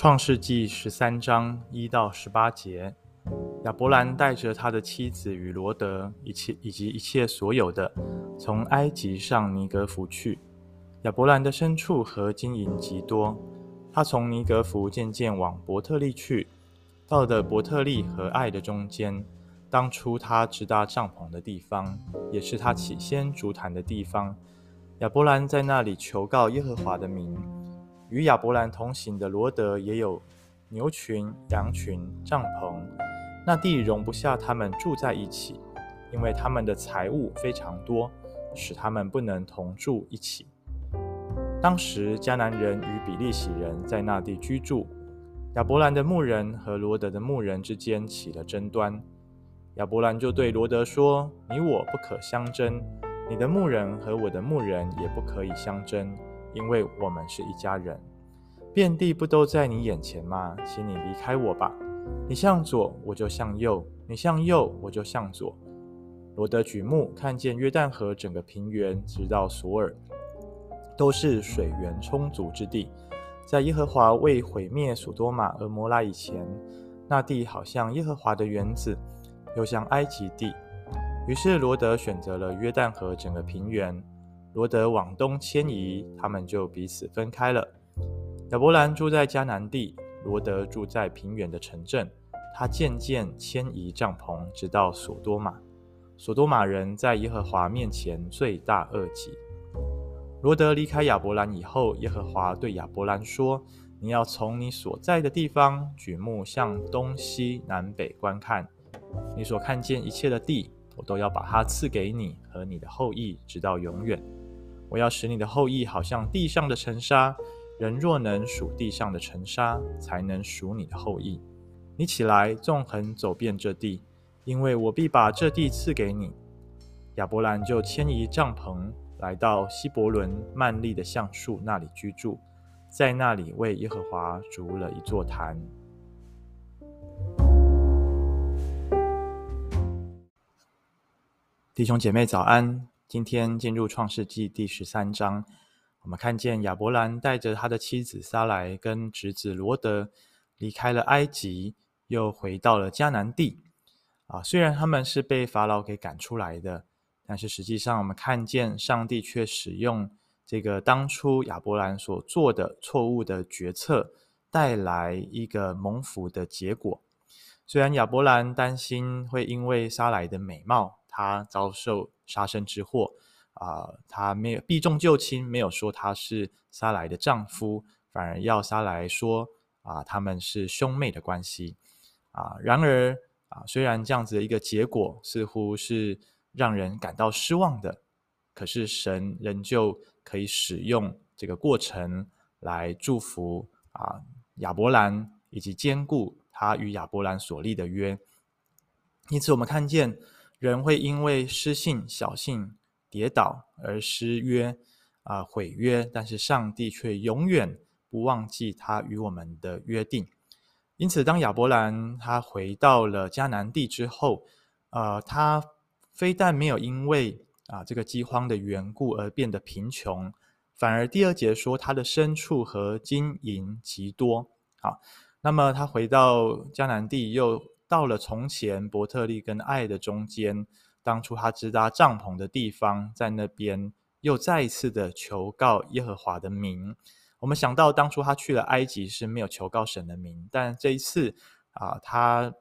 创世记十三章一到十八节，亚伯兰带着他的妻子与罗德一切以及一切所有的，从埃及上尼格弗去。亚伯兰的牲畜和金银极多，他从尼格弗渐渐往伯特利去，到了伯特利和爱的中间，当初他支搭帐篷的地方，也是他起先筑坛的地方。亚伯兰在那里求告耶和华的名。与亚伯兰同行的罗德也有牛群、羊群、帐篷，那地容不下他们住在一起，因为他们的财物非常多，使他们不能同住一起。当时迦南人与比利洗人在那地居住，亚伯兰的牧人和罗德的牧人之间起了争端，亚伯兰就对罗德说：“你我不可相争，你的牧人和我的牧人也不可以相争。”因为我们是一家人，遍地不都在你眼前吗？请你离开我吧。你向左，我就向右；你向右，我就向左。罗得举目看见约旦河整个平原，直到索尔，都是水源充足之地。在耶和华未毁灭所多玛、蛾摩拉以前，那地好像耶和华的园子，又像埃及地。于是罗得选择了约旦河整个平原。罗德往东迁移，他们就彼此分开了。亚伯兰住在迦南地，罗德住在平原的城镇。他渐渐迁移帐篷，直到所多玛。所多玛人在耶和华面前罪大恶极。罗德离开亚伯兰以后，耶和华对亚伯兰说：“你要从你所在的地方举目向东西南北观看，你所看见一切的地，我都要把它赐给你和你的后裔，直到永远。”我要使你的后裔好像地上的尘沙，人若能数地上的尘沙，才能数你的后裔。你起来，纵横走遍这地，因为我必把这地赐给你。亚伯兰就迁移帐篷，来到希伯伦曼利的橡树那里居住，在那里为耶和华筑了一座坛。弟兄姐妹早安。今天进入创世纪第十三章，我们看见亚伯兰带着他的妻子撒莱跟侄子罗德离开了埃及，又回到了迦南地。啊，虽然他们是被法老给赶出来的，但是实际上我们看见上帝却使用这个当初亚伯兰所做的错误的决策，带来一个蒙福的结果。虽然亚伯兰担心会因为撒莱的美貌，他遭受杀身之祸啊、他没有避重就轻，没有说他是撒莱的丈夫，反而要撒莱说啊、他们是兄妹的关系啊、然而啊、虽然这样子的一个结果似乎是让人感到失望的，可是神仍旧可以使用这个过程来祝福啊、亚伯兰，以及坚固他与亚伯兰所立的约。因此，我们看见。人会因为失信、小信、跌倒而失约啊、呃、毁约，但是上帝却永远不忘记他与我们的约定。因此，当亚伯兰他回到了迦南地之后，呃，他非但没有因为啊、呃、这个饥荒的缘故而变得贫穷，反而第二节说他的牲畜和金银极多。好，那么他回到迦南地又。到了从前伯特利跟爱的中间，当初他支搭帐篷的地方，在那边又再一次的求告耶和华的名。我们想到当初他去了埃及是没有求告神的名，但这一次啊，他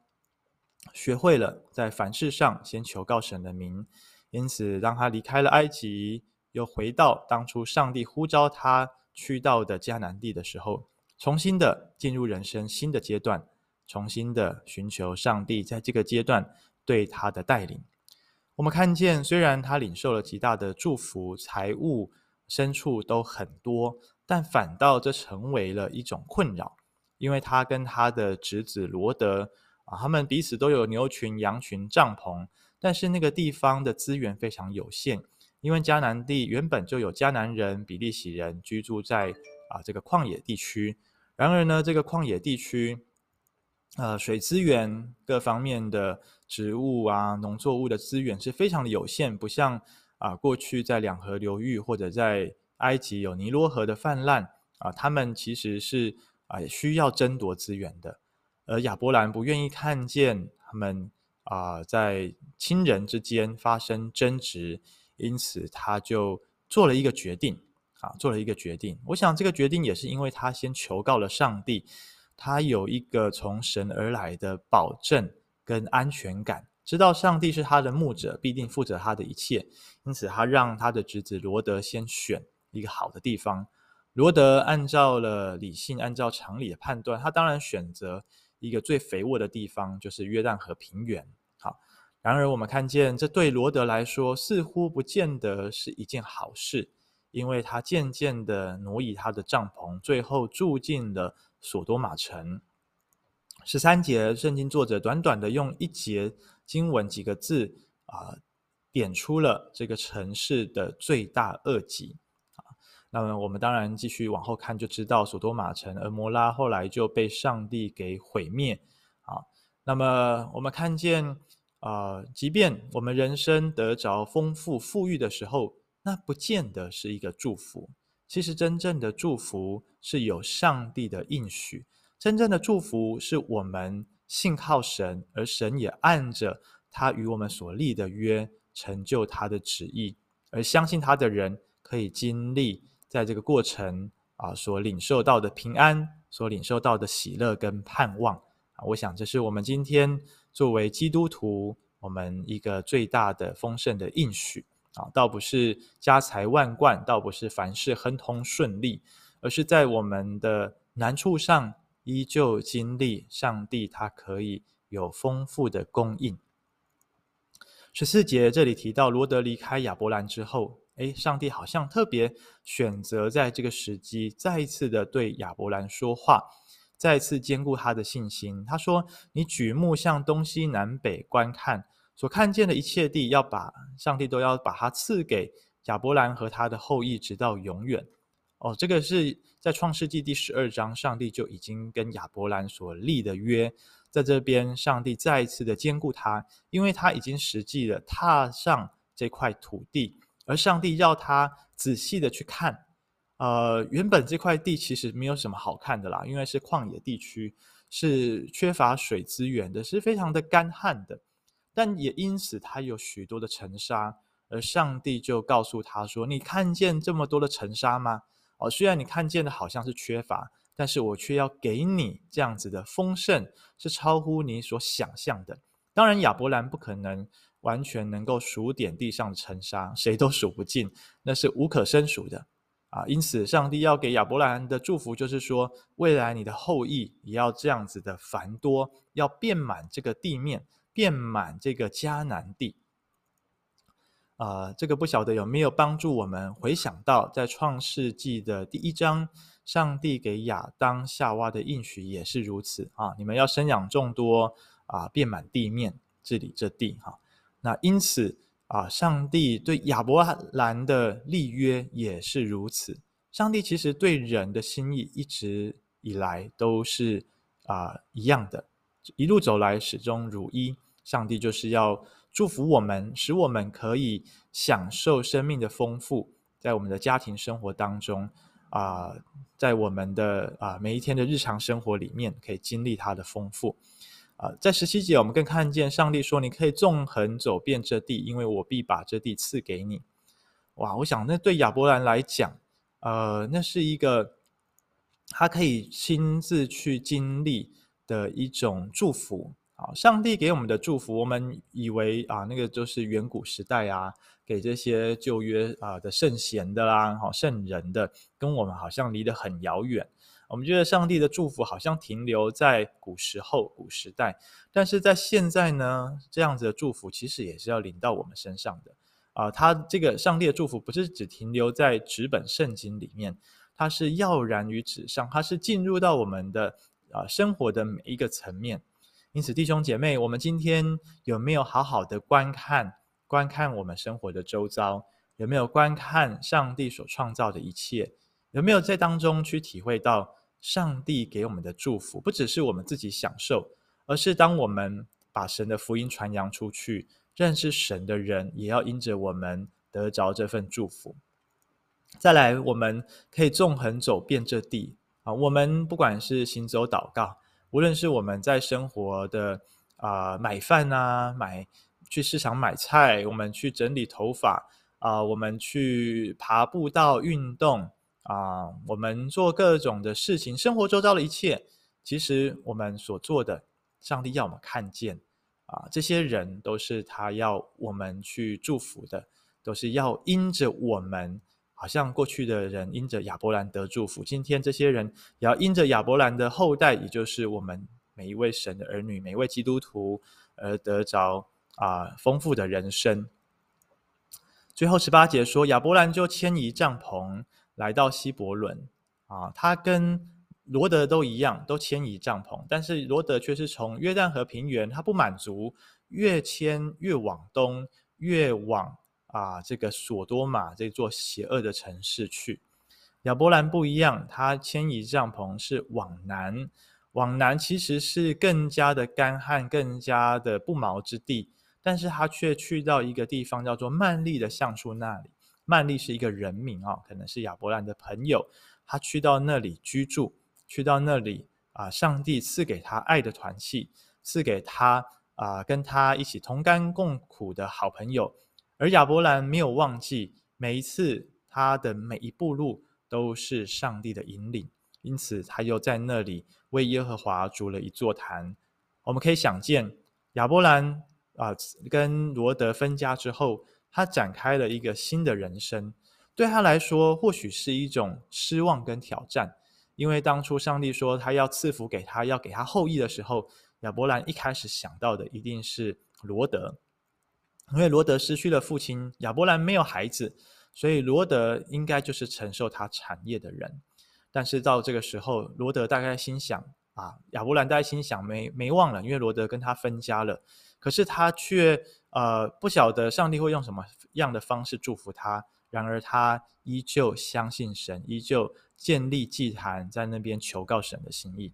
学会了在凡事上先求告神的名。因此，当他离开了埃及，又回到当初上帝呼召他去到的迦南地的时候，重新的进入人生新的阶段。重新的寻求上帝在这个阶段对他的带领。我们看见，虽然他领受了极大的祝福，财物、牲畜都很多，但反倒这成为了一种困扰，因为他跟他的侄子罗德啊，他们彼此都有牛群、羊群、帐篷，但是那个地方的资源非常有限，因为迦南地原本就有迦南人、比利洗人居住在啊这个旷野地区，然而呢，这个旷野地区。呃，水资源各方面的植物啊，农作物的资源是非常的有限，不像啊、过去在两河流域或者在埃及有尼罗河的泛滥啊，他们其实是啊，也需要争夺资源的。而亚伯兰不愿意看见他们啊在亲人之间发生争执，因此他就做了一个决定啊，做了一个决定。我想这个决定也是因为他先求告了上帝，他有一个从神而来的保证跟安全感。知道上帝是他的牧者，必定负责他的一切，因此他让他的侄子罗德先选一个好的地方。罗德按照了理性、按照常理的判断，他当然选择一个最肥沃的地方，就是约旦河平原。好，然而我们看见这对罗德来说似乎不见得是一件好事，因为他渐渐地挪移他的帐篷，最后住进了索多玛城。十三节，圣经作者短短的用一节经文几个字啊，点出了这个城市的罪大恶极啊。那么我们当然继续往后看，就知道索多玛城，而摩拉后来就被上帝给毁灭啊。那么我们看见啊，即便我们人生得着丰富富裕的时候，那不见得是一个祝福。其实真正的祝福是有上帝的应许。真正的祝福是我们信靠神，而神也按着他与我们所立的约成就他的旨意，而相信他的人可以经历在这个过程啊所领受到的平安，所领受到的喜乐跟盼望啊。我想这是我们今天作为基督徒，我们一个最大的丰盛的应许啊，倒不是家财万贯，倒不是凡事亨通顺利，而是在我们的难处上。依旧经历上帝，他可以有丰富的供应。十四节这里提到，罗德离开亚伯兰之后，诶，上帝好像特别选择在这个时机，再一次的对亚伯兰说话，再次坚固他的信心。他说：“你举目向东西南北观看，所看见的一切地，要把上帝都要把它赐给亚伯兰和他的后裔，直到永远。”哦，这个是在创世纪第十二章，上帝就已经跟亚伯兰所立的约，在这边，上帝再一次的坚固他，因为他已经实际的踏上这块土地，而上帝要他仔细的去看。呃，原本这块地其实没有什么好看的啦，因为是旷野地区，是缺乏水资源的，是非常的干旱的，但也因此他有许多的尘沙，而上帝就告诉他说：“你看见这么多的尘沙吗？”哦，虽然你看见的好像是缺乏，但是我却要给你这样子的丰盛，是超乎你所想象的。当然，亚伯兰不可能完全能够数点地上的尘沙，谁都数不尽，那是无可胜数的啊。因此，上帝要给亚伯兰的祝福就是说，未来你的后裔也要这样子的繁多，要遍满这个地面，遍满这个迦南地。呃，这个不晓得有没有帮助我们回想到，在创世纪的第一章，上帝给亚当夏娃的应许也是如此啊！你们要生养众多啊，遍满地面，治理这地哈、那因此啊，上帝对亚伯兰的立约也是如此。上帝其实对人的心意一直以来都是啊一样的，一路走来始终如一。上帝就是要。祝福我们，使我们可以享受生命的丰富，在我们的家庭生活当中啊、在我们的啊、每一天的日常生活里面，可以经历它的丰富啊、在十七节，我们更看见上帝说：“你可以纵横走遍这地，因为我必把这地赐给你。”哇，我想那对亚伯兰来讲，呃，那是一个他可以亲自去经历的一种祝福。好，上帝给我们的祝福，我们以为啊，那个就是远古时代啊，给这些旧约啊的圣贤的啦，好圣人的，跟我们好像离得很遥远。我们觉得上帝的祝福好像停留在古时候、古时代，但是在现在呢，这样子的祝福其实也是要临到我们身上的啊。他这个上帝的祝福不是只停留在纸本圣经里面，它是跃然于纸上，它是进入到我们的啊生活的每一个层面。因此，弟兄姐妹，我们今天有没有好好的观看、观看我们生活的周遭？有没有观看上帝所创造的一切？有没有在当中去体会到上帝给我们的祝福？不只是我们自己享受，而是当我们把神的福音传扬出去，认识神的人也要因着我们得着这份祝福。再来，我们可以纵横走遍这地。啊，我们不管是行走祷告，无论是我们在生活的啊、买饭啊，买去市场买菜，我们去整理头发啊、我们去爬步道运动啊、我们做各种的事情，生活周遭的一切，其实我们所做的，上帝要我们看见啊，这些人都是他要我们去祝福的，都是要因着我们。好像过去的人因着亚伯兰得祝福，今天这些人也要因着亚伯兰的后代，也就是我们每一位神的儿女，每一位基督徒而得着啊丰富的人生。最后十八节说，亚伯兰就迁移帐篷来到希伯伦啊，他跟罗德都一样，都迁移帐篷，但是罗德却是从约旦河平原，他不满足，越迁越往东，越往。啊，这个索多玛这座邪恶的城市去。亚伯兰不一样，他迁移帐篷是往南，往南其实是更加的干旱，更加的不毛之地。但是他却去到一个地方叫做曼利的橡树那里。曼利是一个人名啊，可能是亚伯兰的朋友。他去到那里居住，去到那里啊，上帝赐给他爱的团契，赐给他啊，跟他一起同甘共苦的好朋友。而亚伯兰没有忘记，每一次他的每一步路都是上帝的引领，因此他又在那里为耶和华筑了一座坛。我们可以想见，亚伯兰啊、跟罗得分家之后，他展开了一个新的人生。对他来说，或许是一种失望跟挑战，因为当初上帝说他要赐福给他，要给他后裔的时候，亚伯兰一开始想到的一定是罗德。因为罗德失去了父亲，亚伯兰没有孩子，所以罗德应该就是承受他产业的人。但是到这个时候，罗德大概心想啊，亚伯兰大概心想没没忘了，因为罗德跟他分家了。可是他却呃不晓得上帝会用什么样的方式祝福他。然而他依旧相信神，依旧建立祭坛，在那边求告神的心意。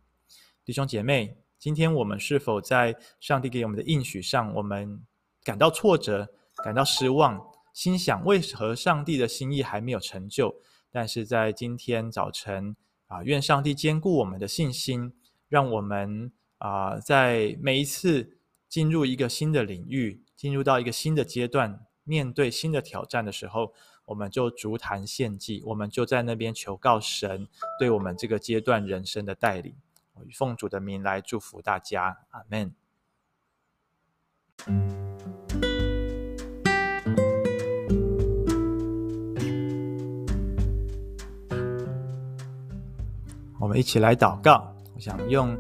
弟兄姐妹，今天我们是否在上帝给我们的应许上，我们感到挫折，感到失望，心想为何上帝的心意还没有成就？但是在今天早晨啊，愿上帝坚固我们的信心，让我们啊，在每一次进入一个新的领域，进入到一个新的阶段，面对新的挑战的时候，我们就筑坛献祭，我们就在那边求告神对我们这个阶段人生的带领。我奉主的名来祝福大家，阿门。我们一起来祷告。我想用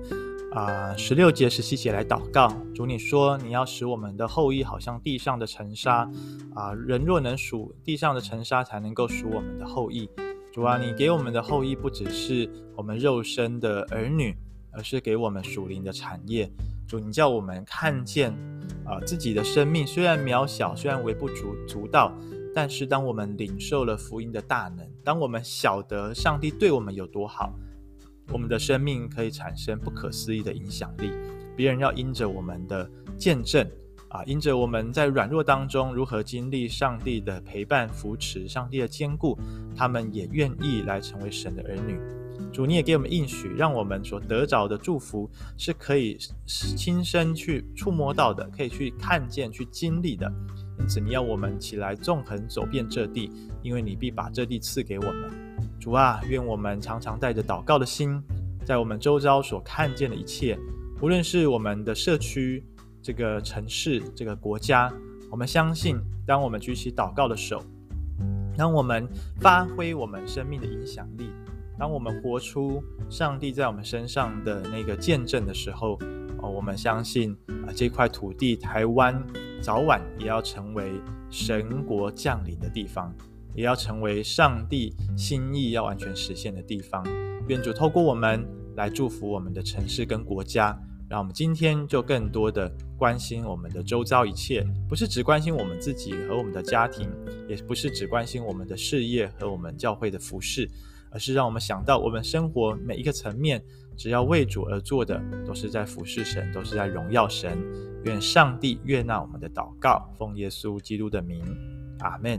啊十六节、十七节来祷告。主，你说你要使我们的后裔好像地上的尘沙啊，人若能数地上的尘沙，才能够数我们的后裔。主啊，你给我们的后裔不只是我们肉身的儿女，而是给我们属灵的产业。主，你叫我们看见啊自己的生命虽然渺小，虽然微不足足道，但是当我们领受了福音的大能，当我们晓得上帝对我们有多好。我们的生命可以产生不可思议的影响力，别人要因着我们的见证啊，因着我们在软弱当中如何经历上帝的陪伴扶持、上帝的坚固，他们也愿意来成为神的儿女。主，你也给我们应许，让我们所得着的祝福是可以亲身去触摸到的，可以去看见、去经历的。因此，你要我们起来纵横走遍这地，因为你必把这地赐给我们。主啊，愿我们常常带着祷告的心，在我们周遭所看见的一切，无论是我们的社区、这个城市、这个国家，我们相信，当我们举起祷告的手，当我们发挥我们生命的影响力，当我们活出上帝在我们身上的那个见证的时候，哦，我们相信啊，这块土地台湾早晚也要成为神国降临的地方。也要成为上帝心意要完全实现的地方。愿主透过我们来祝福我们的城市跟国家，让我们今天就更多的关心我们的周遭一切，不是只关心我们自己和我们的家庭，也不是只关心我们的事业和我们教会的服事，而是让我们想到我们生活每一个层面，只要为主而做的，都是在服侍神，都是在荣耀神。愿上帝悦纳我们的祷告，奉耶稣基督的名，阿门。